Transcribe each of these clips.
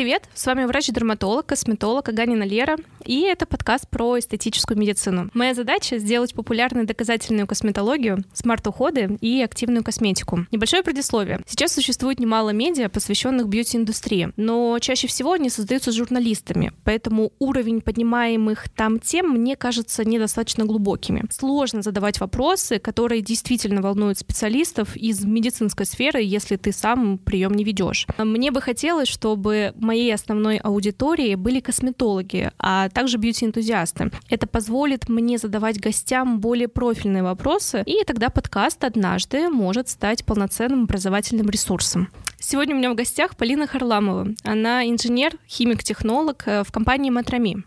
привет! С вами врач-дерматолог, косметолог Аганина Лера, и это подкаст про эстетическую медицину. Моя задача — сделать популярной доказательную косметологию, смарт-уходы и активную косметику. Небольшое предисловие. Сейчас существует немало медиа, посвященных бьюти-индустрии, но чаще всего они создаются журналистами, поэтому уровень поднимаемых там тем мне кажется недостаточно глубокими. Сложно задавать вопросы, которые действительно волнуют специалистов из медицинской сферы, если ты сам прием не ведешь. Мне бы хотелось, чтобы моей основной аудиторией были косметологи, а также бьюти-энтузиасты. Это позволит мне задавать гостям более профильные вопросы, и тогда подкаст однажды может стать полноценным образовательным ресурсом. Сегодня у меня в гостях Полина Харламова. Она инженер, химик-технолог э, в компании «Матрами».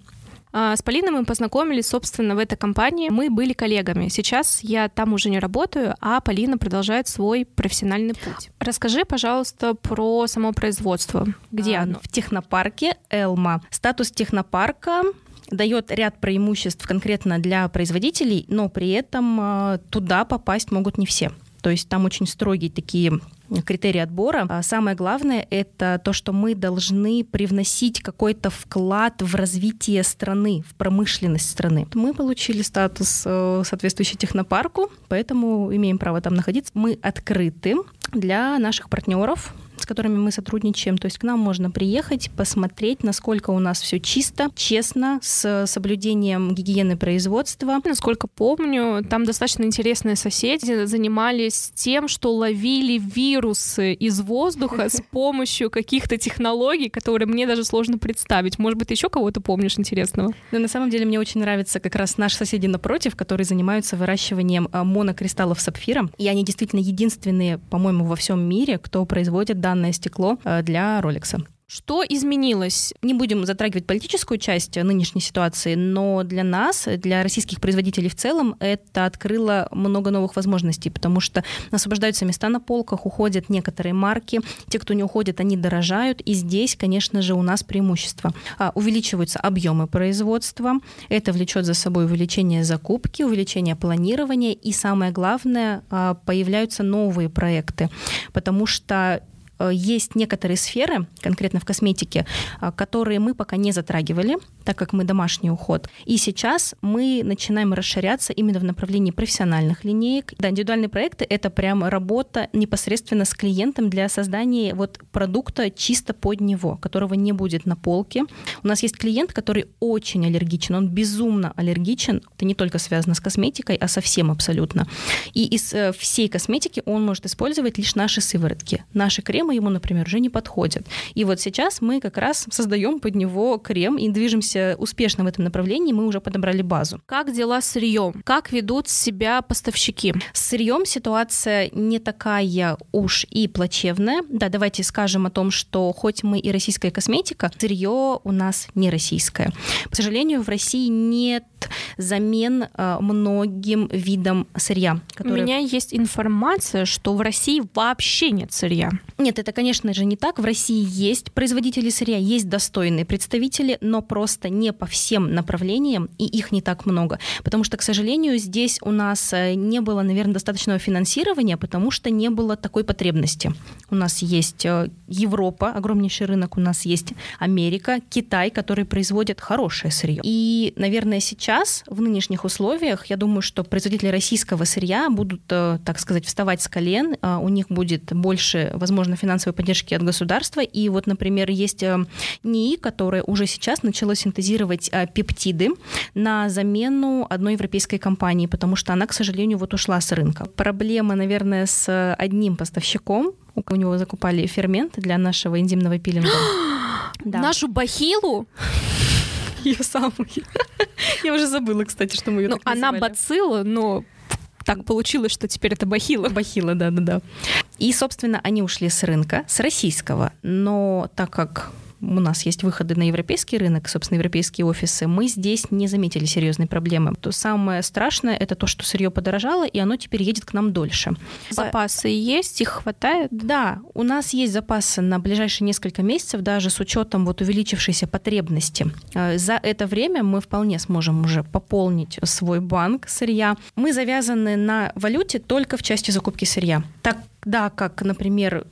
А, с Полиной мы познакомились, собственно, в этой компании. Мы были коллегами. Сейчас я там уже не работаю, а Полина продолжает свой профессиональный путь. Расскажи, пожалуйста, про само производство. Где а, оно? В технопарке Элма. Статус технопарка дает ряд преимуществ конкретно для производителей, но при этом а, туда попасть могут не все. То есть там очень строгие такие критерии отбора. А самое главное — это то, что мы должны привносить какой-то вклад в развитие страны, в промышленность страны. Мы получили статус э, соответствующий технопарку, поэтому имеем право там находиться. Мы открыты для наших партнеров, с которыми мы сотрудничаем. То есть к нам можно приехать, посмотреть, насколько у нас все чисто, честно, с соблюдением гигиены производства. Насколько помню, там достаточно интересные соседи занимались тем, что ловили вирусы из воздуха с помощью каких-то технологий, которые мне даже сложно представить. Может быть, еще кого-то помнишь интересного? Ну, на самом деле, мне очень нравится как раз наши соседи напротив, которые занимаются выращиванием а, монокристаллов сапфира. И они действительно единственные, по-моему, во всем мире, кто производит данное стекло э, для Ролекса. Что изменилось? Не будем затрагивать политическую часть нынешней ситуации, но для нас, для российских производителей в целом, это открыло много новых возможностей, потому что освобождаются места на полках, уходят некоторые марки, те, кто не уходит, они дорожают, и здесь, конечно же, у нас преимущество. А, увеличиваются объемы производства, это влечет за собой увеличение закупки, увеличение планирования, и самое главное, а, появляются новые проекты, потому что Э, есть некоторые сферы, конкретно в косметике, э, которые мы пока не затрагивали, так как мы домашний уход. И сейчас мы начинаем расширяться именно в направлении профессиональных линеек. Да, индивидуальные проекты — это прям работа непосредственно с клиентом для создания вот продукта чисто под него, которого не будет на полке. У нас есть клиент, который очень аллергичен, он безумно аллергичен. Это не только связано с косметикой, а со всем абсолютно. И из э, всей косметики он может использовать лишь наши сыворотки. Наши кремы ему, например, уже не подходят. И вот сейчас мы как раз создаем под него крем и движемся успешно в этом направлении, мы уже подобрали базу. Как дела с сырьем? Как ведут себя поставщики? С сырьем ситуация не такая уж и плачевная. Да, давайте скажем о том, что хоть мы и российская косметика, сырье у нас не российское. К сожалению, в России нет замен э, многим видам сырья. Которые... У меня есть информация, что в России вообще нет сырья. Нет, это, конечно же, не так. В России есть производители сырья, есть достойные представители, но просто не по всем направлениям, и их не так много. Потому что, к сожалению, здесь у нас э, не было, наверное, достаточного финансирования, потому что не было такой потребности. У нас есть э, Европа, огромнейший рынок, у нас есть Америка, Китай, которые производят хорошее сырье. И, наверное, сейчас, в нынешних условиях, я думаю, что производители российского сырья будут, э, так сказать, вставать с колен, у них будет больше, возможно, финансовой поддержки от государства. И вот, например, есть э, НИИ, которое уже сейчас начало синтезировать э, пептиды на замену одной европейской компании, потому что она, к сожалению, вот ушла с рынка. Проблема, наверное, с одним поставщиком, у него закупали фермент для нашего энзимного пилинга. да. Нашу бахилу? Ее самую. Я уже забыла, кстати, что мы ее ну, Она бацилла, но так получилось, что теперь это бахила. Бахила, да-да-да. И, собственно, они ушли с рынка, с российского. Но так как у нас есть выходы на европейский рынок, собственно, европейские офисы, мы здесь не заметили серьезной проблемы. То самое страшное это то, что сырье подорожало, и оно теперь едет к нам дольше. Запасы есть, их хватает? Да, у нас есть запасы на ближайшие несколько месяцев, даже с учетом вот увеличившейся потребности. Э, за это время мы вполне сможем уже пополнить свой банк сырья. Мы завязаны на валюте только в части закупки сырья. Так да, как, например,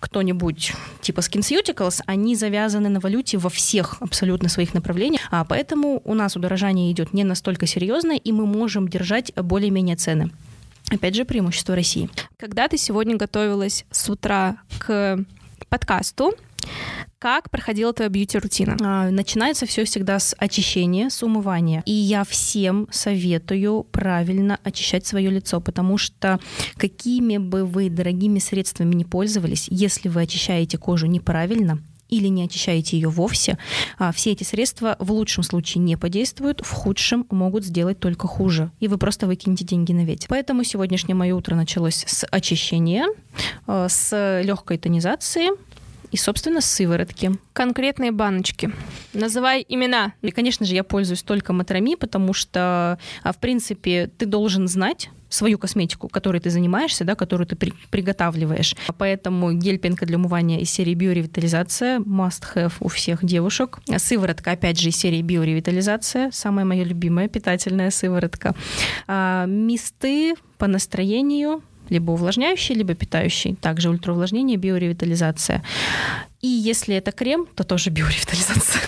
кто-нибудь типа SkinCeuticals, они завязаны на валюте во всех абсолютно своих направлениях, а поэтому у нас удорожание идет не настолько серьезно, и мы можем держать более-менее цены. Опять же, преимущество России. Когда ты сегодня готовилась с утра к подкасту, как проходила твоя бьюти-рутина? А, начинается все всегда с очищения, с умывания. И я всем советую правильно очищать свое лицо, потому что какими бы вы дорогими средствами не пользовались, если вы очищаете кожу неправильно, или не очищаете ее вовсе, а все эти средства в лучшем случае не подействуют, в худшем могут сделать только хуже. И вы просто выкинете деньги на ветер. Поэтому сегодняшнее мое утро началось с очищения, э, с легкой тонизации, и, собственно, сыворотки. Конкретные баночки. Называй имена. И, конечно же, я пользуюсь только матрами, потому что, а, в принципе, ты должен знать, свою косметику, которой ты занимаешься, да, которую ты при, приготавливаешь. Поэтому гель-пенка для умывания из серии биоревитализация must have у всех девушек. Сыворотка, опять же, из серии биоревитализация, самая моя любимая питательная сыворотка. А, мисты по настроению, либо увлажняющий, либо питающий. Также ультраувлажнение, биоревитализация. И если это крем, то тоже биоревитализация.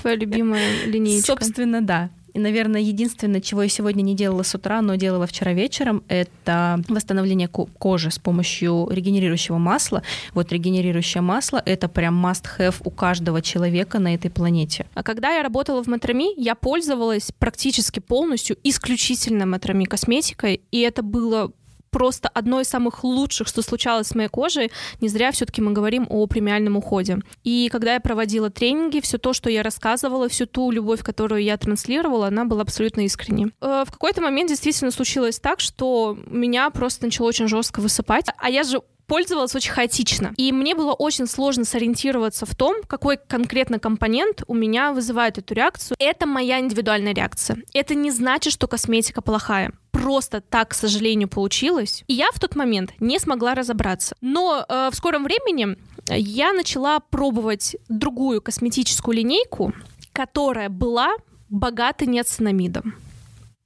Твоя любимая линейка. Собственно, да. И, наверное, единственное, чего я сегодня не делала с утра, но делала вчера вечером, это восстановление кожи с помощью регенерирующего масла. Вот регенерирующее масло — это прям must-have у каждого человека на этой планете. А когда я работала в Матрами, я пользовалась практически полностью исключительно Матрами косметикой, и это было просто одно из самых лучших, что случалось с моей кожей. Не зря все-таки мы говорим о премиальном уходе. И когда я проводила тренинги, все то, что я рассказывала, всю ту любовь, которую я транслировала, она была абсолютно искренней. Э, в какой-то момент действительно случилось так, что меня просто начало очень жестко высыпать. А я же пользовалась очень хаотично. И мне было очень сложно сориентироваться в том, какой конкретно компонент у меня вызывает эту реакцию. Это моя индивидуальная реакция. Это не значит, что косметика плохая просто так, к сожалению, получилось. И я в тот момент не смогла разобраться. Но э, в скором времени я начала пробовать другую косметическую линейку, которая была богата неоцинамидом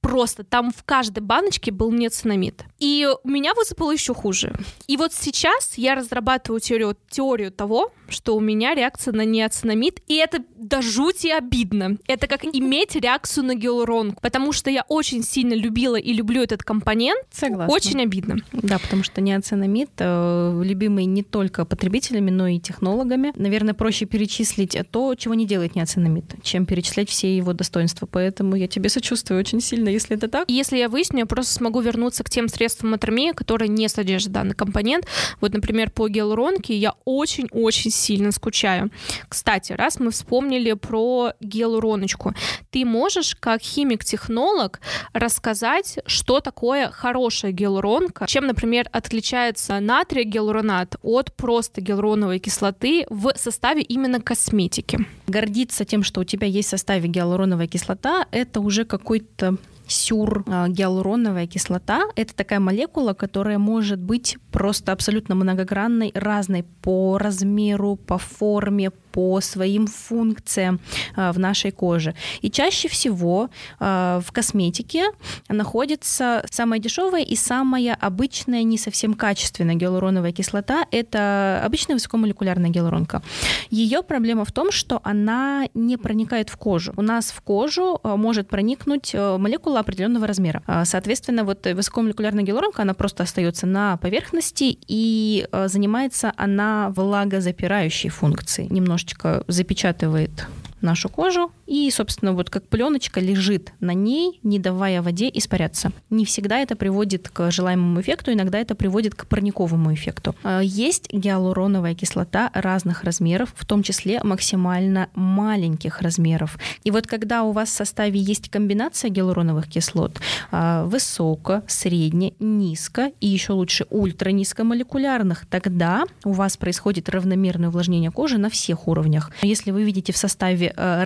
просто там в каждой баночке был неоцинамид. И меня высыпало еще хуже. И вот сейчас я разрабатываю теорию, теорию того, что у меня реакция на неоцинамид, и это до жути обидно. Это как иметь реакцию на гиалуронку, потому что я очень сильно любила и люблю этот компонент. Согласна. Очень обидно. Да, потому что неоцинамид э, любимый не только потребителями, но и технологами. Наверное, проще перечислить то, чего не делает неоцинамид, чем перечислять все его достоинства. Поэтому я тебе сочувствую очень сильно, если это так. Если я выясню, я просто смогу вернуться к тем средствам атромии, которые не содержат данный компонент. Вот, например, по гиалуронке я очень-очень сильно скучаю. Кстати, раз мы вспомнили про гиалуроночку, ты можешь как химик-технолог рассказать, что такое хорошая гиалуронка, чем, например, отличается натрий гиалуронат от просто гиалуроновой кислоты в составе именно косметики. Гордиться тем, что у тебя есть в составе гиалуроновая кислота, это уже какой-то сюр а, гиалуроновая кислота. Это такая молекула, которая может быть просто абсолютно многогранной, разной по размеру, по форме, по своим функциям а, в нашей коже. И чаще всего а, в косметике находится самая дешевая и самая обычная, не совсем качественная гиалуроновая кислота. Это обычная высокомолекулярная гиалуронка. Ее проблема в том, что она не проникает в кожу. У нас в кожу а, может проникнуть молекула определенного размера. Соответственно, вот высокомолекулярная гиалуронка, она просто остается на поверхности и занимается она влагозапирающей функцией немножечко немножечко запечатывает нашу кожу, и, собственно, вот как пленочка лежит на ней, не давая воде испаряться. Не всегда это приводит к желаемому эффекту, иногда это приводит к парниковому эффекту. А, есть гиалуроновая кислота разных размеров, в том числе максимально маленьких размеров. И вот когда у вас в составе есть комбинация гиалуроновых кислот, а, высоко, средне, низко и еще лучше ультра низкомолекулярных, тогда у вас происходит равномерное увлажнение кожи на всех уровнях. Если вы видите в составе э,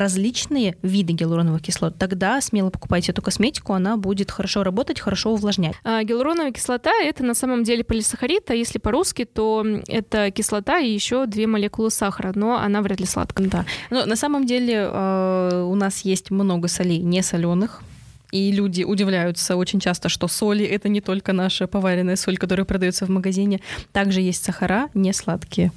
различные виды гиалуроновых кислот, тогда смело покупайте эту косметику, она будет хорошо работать, хорошо увлажнять. А, гиалуроновая кислота — это на самом деле полисахарид, а если по-русски, то это кислота и еще две молекулы сахара, но она вряд ли сладкая. Да. Но на самом деле э, у нас есть много солей не соленых, И люди удивляются очень часто, что соли — это не только наша поваренная соль, которая продается в магазине. Также есть сахара не сладкие.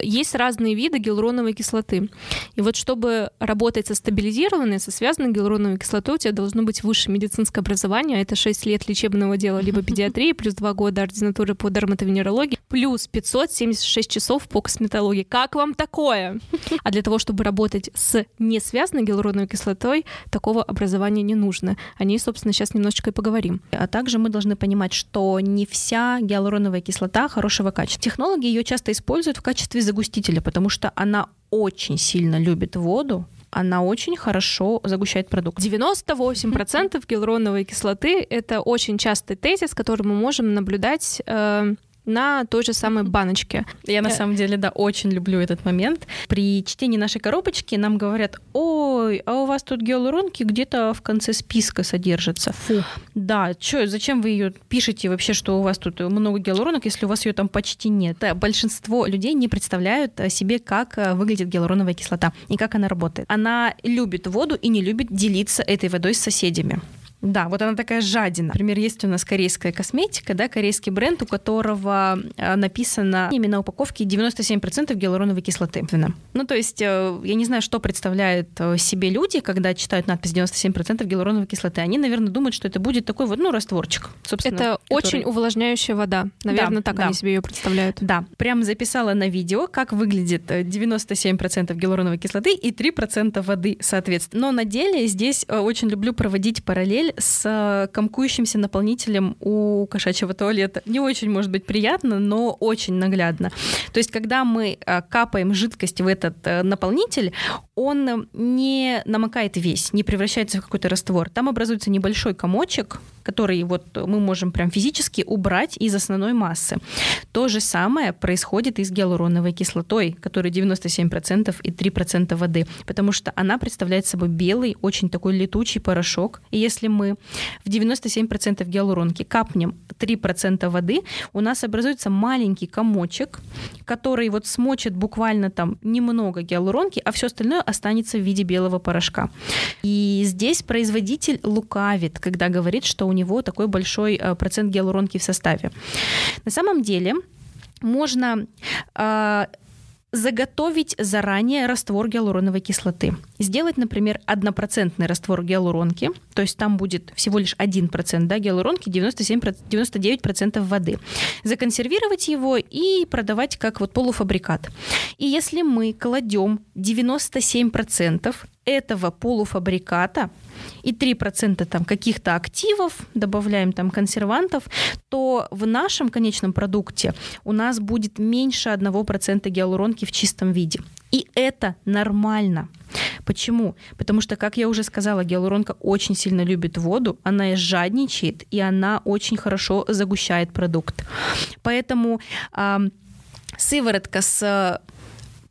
Есть разные виды гиалуроновой кислоты. И вот чтобы работать со стабилизированной, со связанной гиалуроновой кислотой, у тебя должно быть высшее медицинское образование. Это 6 лет лечебного дела либо педиатрии, плюс 2 года ординатуры по дерматовенерологии, плюс 576 часов по косметологии. Как вам такое? А для того, чтобы работать с несвязанной гиалуроновой кислотой, такого образования не нужно. О ней, собственно, сейчас немножечко и поговорим. А также мы должны понимать, что не вся гиалуроновая кислота хорошего качества. Технологи ее часто используют в качестве загустителя, потому что она очень сильно любит воду, она очень хорошо загущает продукт. 98% гиалуроновой кислоты — это очень частый тезис, который мы можем наблюдать э, на той же самой баночке. Я на э, самом деле, да, очень люблю этот момент. При чтении нашей коробочки нам говорят, ой, а у вас тут гиалуронки где-то в конце списка содержатся. Фу. Да, что, зачем вы ее пишете вообще, что у вас тут много гиалуронок, если у вас ее там почти нет? Большинство людей не представляют себе, как э, выглядит гиалуроновая кислота и как она работает. Она любит воду и не любит делиться этой водой с соседями. Да, вот она такая жадина. Например, есть у нас корейская косметика, да, корейский бренд, у которого э, написано именно на упаковке 97% гиалуроновой кислоты. Ну, то есть, э, я не знаю, что представляют э, себе люди, когда читают надпись 97% гиалуроновой кислоты. Они, наверное, думают, что это будет такой вот, ну, растворчик. Собственно, это который... очень увлажняющая вода. Наверное, да, так да. они себе ее представляют. Да, прям записала на видео, как выглядит 97% гиалуроновой кислоты и 3% воды, соответственно. Но на деле здесь очень люблю проводить параллель с э, комкующимся наполнителем у кошачьего туалета. Не очень, может быть, приятно, но очень наглядно. То есть, когда мы э, капаем жидкость в этот э, наполнитель, он не намокает весь, не превращается в какой-то раствор. Там образуется небольшой комочек, который вот мы можем прям физически убрать из основной массы. То же самое происходит и с гиалуроновой кислотой, которая 97% и 3% воды, потому что она представляет собой белый, очень такой летучий порошок. И если мы в 97% гиалуронки капнем 3% воды, у нас образуется маленький комочек, который вот смочит буквально там немного гиалуронки, а все остальное останется в виде белого порошка. И здесь производитель лукавит, когда говорит, что у него такой большой э, процент гиалуронки в составе. На самом деле можно э, заготовить заранее раствор гиалуроновой кислоты. Сделать, например, однопроцентный раствор гиалуронки, то есть там будет всего лишь 1% да, гиалуронки, 97, 99% воды. Законсервировать его и продавать как вот полуфабрикат. И если мы кладем 97% этого полуфабриката и 3% там каких-то активов, добавляем там консервантов, то в нашем конечном продукте у нас будет меньше 1% гиалуронки в чистом виде. И это нормально. Почему? Потому что, как я уже сказала, гиалуронка очень сильно любит воду, она жадничает, и она очень хорошо загущает продукт. Поэтому э, сыворотка с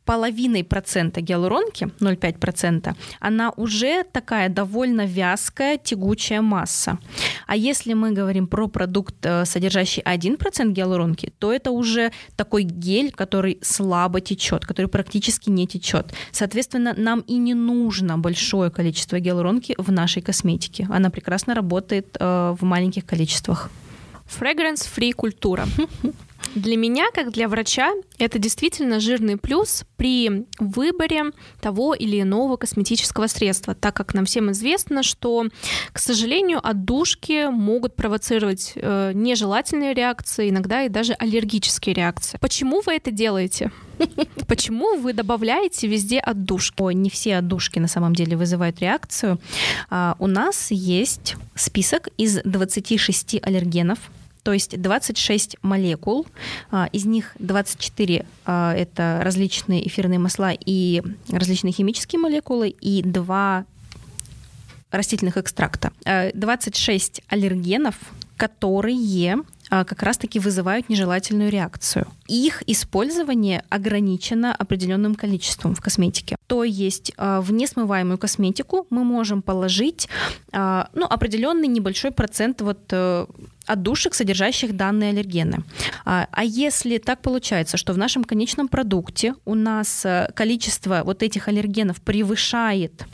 половиной процента гиалуронки, 0,5%, она уже такая довольно вязкая, тягучая масса. А если мы говорим про продукт, э, содержащий 1% гиалуронки, то это уже такой гель, который слабо течет, который практически не течет. Соответственно, нам и не нужно большое количество гиалуронки в нашей косметике. Она прекрасно работает э, в маленьких количествах. Fragrance-free культура. Для меня, как для врача, это действительно жирный плюс при выборе того или иного косметического средства, так как нам всем известно, что, к сожалению, отдушки могут провоцировать э, нежелательные реакции, иногда и даже аллергические реакции. Почему вы это делаете? Почему вы добавляете везде отдушки? О, не все отдушки на самом деле вызывают реакцию. А, у нас есть список из 26 аллергенов, то есть 26 молекул, а, из них 24 а, это различные эфирные масла и различные химические молекулы, и 2 растительных экстракта. 26 а, аллергенов, которые как раз-таки вызывают нежелательную реакцию. Их использование ограничено определенным количеством в косметике. То есть в несмываемую косметику мы можем положить ну, определенный небольшой процент вот э, отдушек, содержащих данные аллергены. А, а если так получается, что в нашем конечном продукте у нас э, количество вот этих аллергенов превышает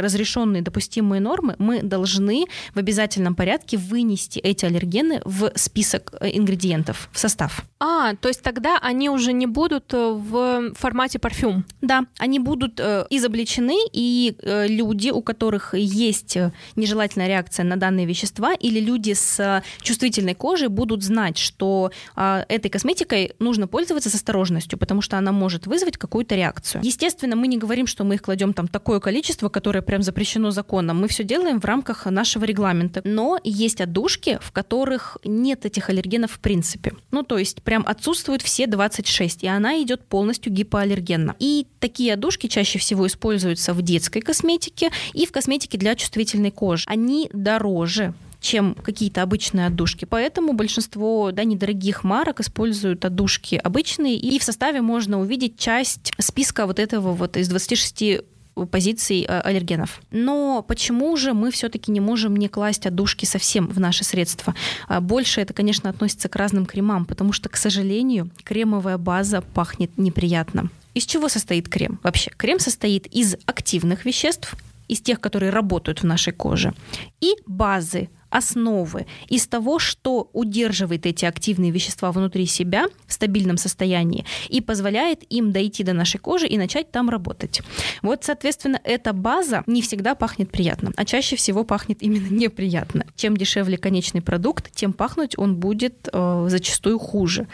разрешенные допустимые нормы, мы должны в обязательном порядке вынести эти аллергены в список э, ингредиентов, в состав. А, то есть тогда они уже не будут э, в формате парфюм? Да, они будут э, изобличены, и э, люди, у которых есть э, нежелательная реакция на данные вещества, или люди с чувствительной кожей будут знать, что э, этой косметикой нужно пользоваться с осторожностью, потому что она может вызвать какую-то реакцию. Естественно, мы не говорим, что мы их кладем там такое количество, которое прям запрещено законом. Мы все делаем в рамках нашего регламента. Но есть отдушки, в которых нет этих аллергенов в принципе. Ну, то есть прям отсутствуют все 26, и она идет полностью гипоаллергенна. И такие отдушки чаще всего используются в детской косметике и в косметике для чувствительной кожи. Они дороже, чем какие-то обычные отдушки. Поэтому большинство да, недорогих марок используют отдушки обычные, и в составе можно увидеть часть списка вот этого вот из 26 позиций э, аллергенов. Но почему же мы все-таки не можем не класть отдушки совсем в наши средства? А больше это, конечно, относится к разным кремам, потому что, к сожалению, кремовая база пахнет неприятно. Из чего состоит крем? Вообще, крем состоит из активных веществ, из тех, которые работают в нашей коже, и базы, основы из того, что удерживает эти активные вещества внутри себя в стабильном состоянии и позволяет им дойти до нашей кожи и начать там работать. Вот, соответственно, эта база не всегда пахнет приятно, а чаще всего пахнет именно неприятно. Чем дешевле конечный продукт, тем пахнуть он будет э, зачастую хуже.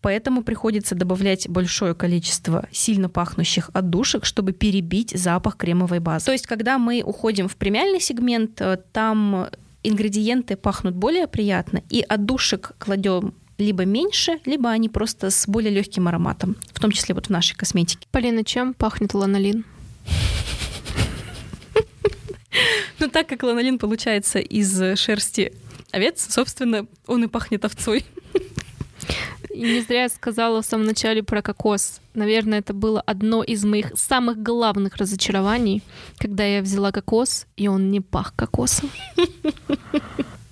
Поэтому приходится добавлять большое количество сильно пахнущих отдушек, чтобы перебить запах кремовой базы. То есть, когда мы уходим в премиальный сегмент, э, там ингредиенты пахнут более приятно, и отдушек кладем либо меньше, либо они просто с более легким ароматом, в том числе вот в нашей косметике. Полина, чем пахнет ланолин? Ну, так как ланолин получается из шерсти овец, собственно, он и пахнет овцой. И не зря я сказала в самом начале про кокос. Наверное, это было одно из моих самых главных разочарований, когда я взяла кокос, и он не пах кокосом.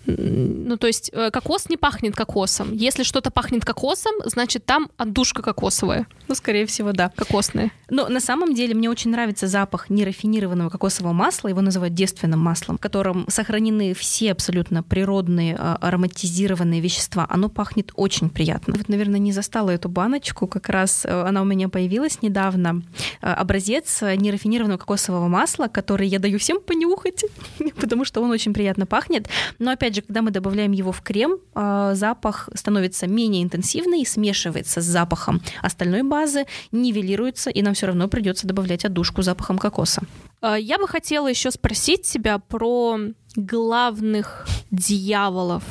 Ну, то есть э, кокос не пахнет кокосом. Если что-то пахнет кокосом, значит, там отдушка кокосовая. Ну, скорее всего, да. Кокосная. Но на самом деле мне очень нравится запах нерафинированного кокосового масла. Его называют девственным маслом, в котором сохранены все абсолютно природные а, ароматизированные вещества. Оно пахнет очень приятно. Вот, наверное, не застала эту баночку. Как раз э, она у меня появилась недавно. Э, образец нерафинированного кокосового масла, который я даю всем понюхать, потому что он очень приятно пахнет. Но опять опять же, когда мы добавляем его в крем, а, запах становится менее интенсивный, смешивается с запахом остальной базы, нивелируется, и нам все равно придется добавлять отдушку запахом кокоса. А, я бы хотела еще спросить тебя про главных дьяволов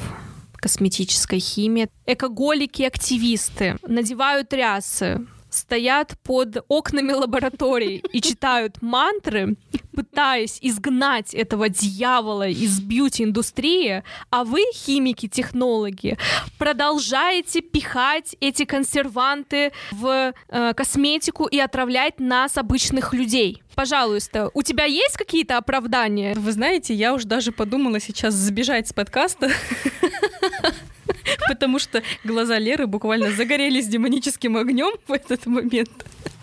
косметической химии. Экоголики-активисты надевают рясы, стоят под окнами лабораторий и читают мантры, пытаясь изгнать этого дьявола из бьюти-индустрии, а вы, химики, технологи, продолжаете пихать эти консерванты в э, косметику и отравлять нас, обычных людей. Пожалуйста, у тебя есть какие-то оправдания? Вы знаете, я уж даже подумала сейчас сбежать с подкаста. Потому что глаза Леры буквально загорелись демоническим огнем в этот момент.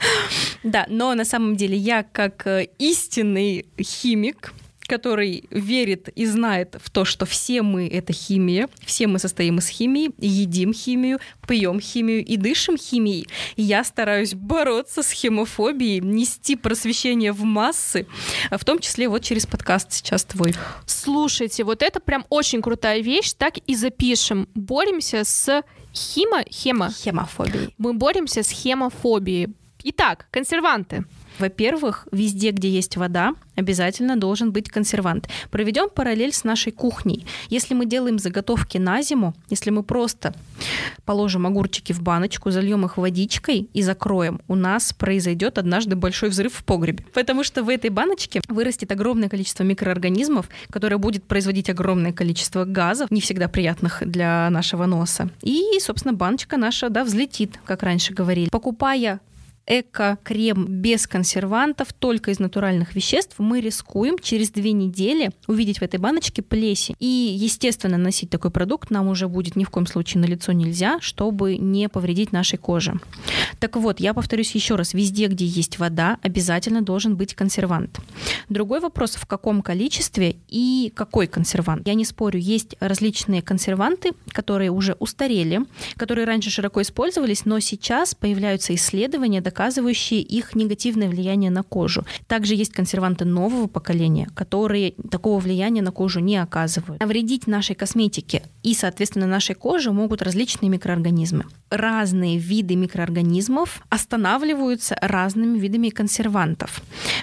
Да, но на самом деле я как э, истинный химик, который верит и знает в то, что все мы — это химия, все мы состоим из химии, едим химию, пьем химию и дышим химией. Я стараюсь бороться с хемофобией, нести просвещение в массы, в том числе вот через подкаст сейчас твой. Слушайте, вот это прям очень крутая вещь, так и запишем. Боремся с химо... Хемо... Хемофобией. Мы боремся с хемофобией. Итак, консерванты. Во-первых, везде, где есть вода, обязательно должен быть консервант. Проведем параллель с нашей кухней. Если мы делаем заготовки на зиму, если мы просто положим огурчики в баночку, зальем их водичкой и закроем, у нас произойдет однажды большой взрыв в погребе. Потому что в этой баночке вырастет огромное количество микроорганизмов, которое будет производить огромное количество газов, не всегда приятных для нашего носа. И, собственно, баночка наша, да, взлетит, как раньше говорили. Покупая эко-крем без консервантов, только из натуральных веществ, мы рискуем через две недели увидеть в этой баночке плесень. И, естественно, носить такой продукт нам уже будет ни в коем случае на лицо нельзя, чтобы не повредить нашей коже. Так вот, я повторюсь еще раз, везде, где есть вода, обязательно должен быть консервант. Другой вопрос, в каком количестве и какой консервант. Я не спорю, есть различные консерванты, которые уже устарели, которые раньше широко использовались, но сейчас появляются исследования, доказывающие их негативное влияние на кожу. Также есть консерванты нового поколения, которые такого влияния на кожу не оказывают. Навредить нашей косметике и, соответственно, нашей коже могут различные микроорганизмы. Разные виды микроорганизмов останавливаются разными видами консервантов.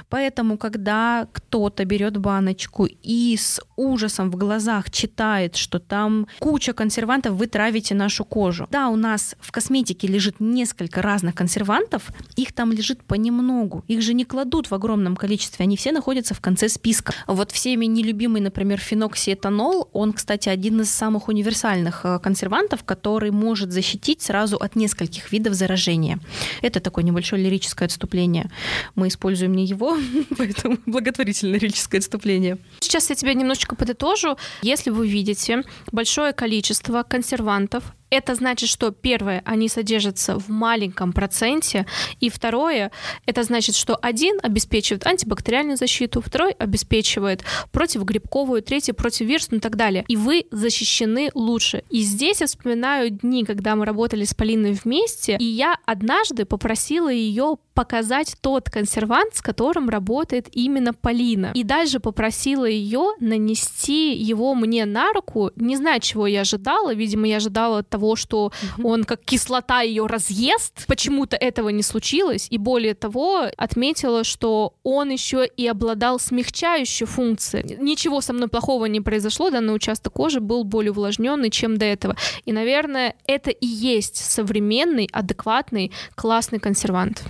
Поэтому, когда кто-то берет баночку и с ужасом в глазах читает, что там куча консервантов, вы травите нашу кожу. Да, у нас в косметике лежит несколько разных консервантов, их там лежит понемногу. Их же не кладут в огромном количестве, они все находятся в конце списка. Вот всеми нелюбимый, например, феноксиэтанол, он, кстати, один из самых универсальных э, консервантов, который может защитить сразу от нескольких видов заражения. Это такое небольшое лирическое отступление. Мы используем не его, поэтому благотворительное лирическое отступление. Сейчас я тебя немножечко подытожу. Если вы видите большое количество консервантов, это значит, что первое, они содержатся в маленьком проценте, и второе, это значит, что один обеспечивает антибактериальную защиту, второй обеспечивает противогрибковую, третий противовирусную и так далее. И вы защищены лучше. И здесь я вспоминаю дни, когда мы работали с Полиной вместе, и я однажды попросила ее показать тот консервант, с которым работает именно Полина. И дальше попросила ее нанести его мне на руку. Не знаю, чего я ожидала. Видимо, я ожидала того, что угу. он как кислота ее разъест. Почему-то этого не случилось. И более того, отметила, что он еще и обладал смягчающей функцией. Ничего со мной плохого не произошло. Данный участок кожи был более увлажненный, чем до этого. И, наверное, это и есть современный, адекватный, классный консервант.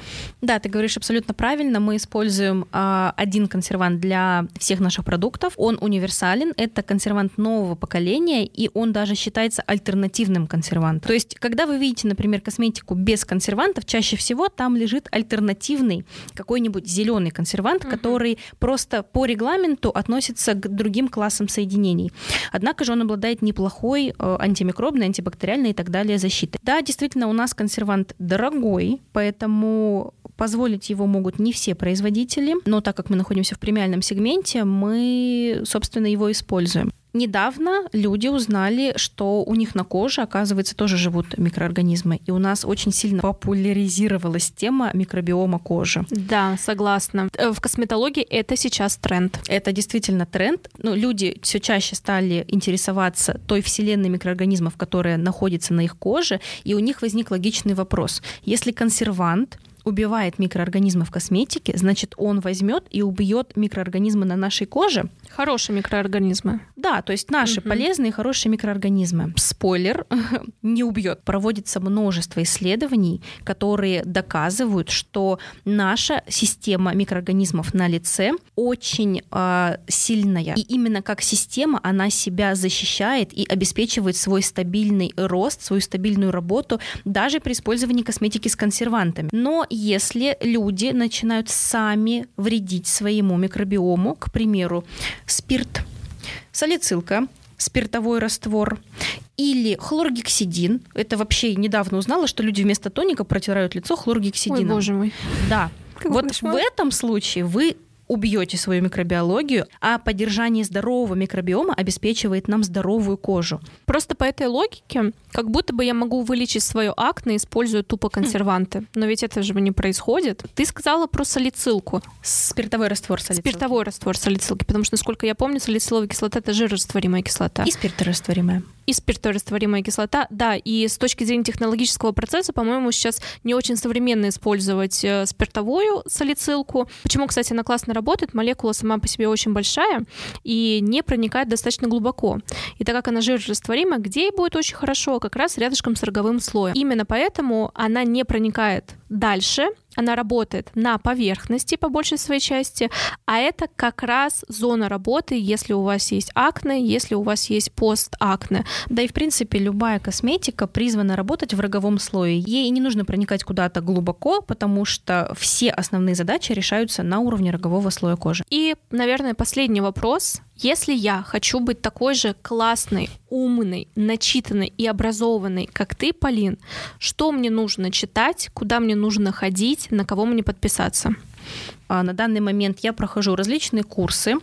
Да, ты говоришь абсолютно правильно. Мы используем э, один консервант для всех наших продуктов. Он универсален. Это консервант нового поколения, и он даже считается альтернативным консервантом. То есть, когда вы видите, например, косметику без консервантов, чаще всего там лежит альтернативный какой-нибудь зеленый консервант, угу. который просто по регламенту относится к другим классам соединений. Однако же он обладает неплохой э, антимикробной, антибактериальной и так далее защитой. Да, действительно, у нас консервант дорогой, поэтому Позволить его могут не все производители, но так как мы находимся в премиальном сегменте, мы, собственно, его используем. Недавно люди узнали, что у них на коже, оказывается, тоже живут микроорганизмы. И у нас очень сильно популяризировалась тема микробиома кожи. Да, согласна. Э, в косметологии это сейчас тренд. Это действительно тренд. Ну, люди все чаще стали интересоваться той вселенной микроорганизмов, которая находится на их коже, и у них возник логичный вопрос. Если консервант убивает микроорганизмы в косметике, значит, он возьмет и убьет микроорганизмы на нашей коже. Хорошие микроорганизмы. Да, то есть наши угу. полезные, хорошие микроорганизмы. Спойлер, не убьет. Проводится множество исследований, которые доказывают, что наша система микроорганизмов на лице очень э, сильная. И именно как система она себя защищает и обеспечивает свой стабильный рост, свою стабильную работу даже при использовании косметики с консервантами. Но если люди начинают сами вредить своему микробиому, к примеру, спирт, салицилка, спиртовой раствор или хлоргексидин. Это вообще недавно узнала, что люди вместо тоника протирают лицо хлоргексидином. Ой, боже мой. Да. Как вот в этом случае вы убьете свою микробиологию, а поддержание здорового микробиома обеспечивает нам здоровую кожу. Просто по этой логике, как будто бы я могу вылечить свое акне, используя тупо консерванты. Но ведь это же не происходит. Ты сказала про салицилку. Спиртовой раствор салицилки. Спиртовой раствор салицилки, потому что, насколько я помню, салициловая кислота — это жирорастворимая кислота. И спирторастворимая и спирторастворимая кислота. Да, и с точки зрения технологического процесса, по-моему, сейчас не очень современно использовать э, спиртовую салицилку. Почему, кстати, она классно работает? Молекула сама по себе очень большая и не проникает достаточно глубоко. И так как она жирорастворима, где ей будет очень хорошо? Как раз рядышком с роговым слоем. Именно поэтому она не проникает Дальше она работает на поверхности по большей своей части, а это как раз зона работы, если у вас есть акне, если у вас есть постакне. Да и в принципе любая косметика призвана работать в роговом слое. Ей не нужно проникать куда-то глубоко, потому что все основные задачи решаются на уровне рогового слоя кожи. И, наверное, последний вопрос. Если я хочу быть такой же классной, умной, начитанной и образованной, как ты, Полин, что мне нужно читать, куда мне нужно ходить, на кого мне подписаться? А, на данный момент я прохожу различные курсы,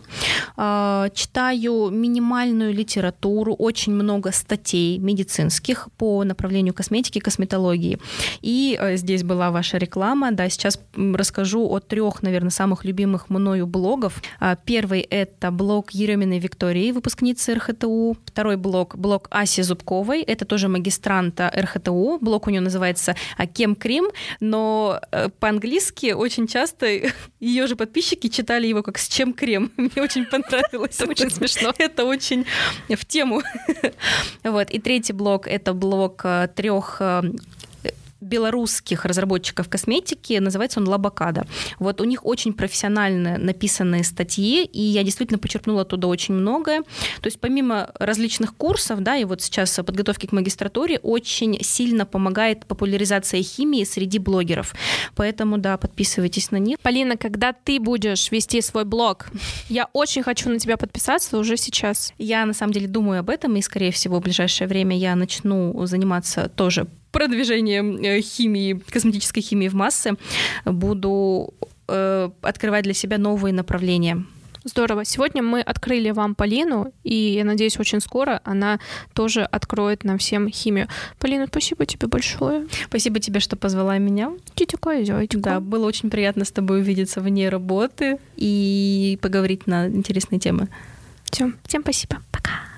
а, читаю минимальную литературу, очень много статей медицинских по направлению косметики, косметологии. И а, здесь была ваша реклама. Да, сейчас расскажу о трех, наверное, самых любимых мною блогов. Первый — это блог Ереминой Виктории, выпускницы РХТУ. Второй блог — блог Аси Зубковой. Это тоже магистранта РХТУ. Блог у нее называется «Кем Крим», но э, по-английски очень часто ее же подписчики читали его как «С чем крем?». Мне очень понравилось. Это очень смешно. Это очень в тему. Вот. И третий блок — это блок э, трех э, белорусских разработчиков косметики, называется он Лабакада. Вот у них очень профессионально написанные статьи, и я действительно почерпнула оттуда очень многое. То есть помимо различных курсов, да, и вот сейчас подготовки к магистратуре очень сильно помогает популяризация химии среди блогеров. Поэтому, да, подписывайтесь на них. Полина, когда ты будешь вести свой блог, я очень хочу на тебя подписаться уже сейчас. Я, на самом деле, думаю об этом, и, скорее всего, в ближайшее время я начну заниматься тоже продвижением э, химии, косметической химии в массы, буду э, открывать для себя новые направления. Здорово. Сегодня мы открыли вам Полину, и я надеюсь, очень скоро она тоже откроет нам всем химию. Полина, спасибо тебе большое. Спасибо тебе, что позвала меня. Ты такая зайчка. Да, было очень приятно с тобой увидеться вне работы и поговорить на интересные темы. Все, всем спасибо. Пока.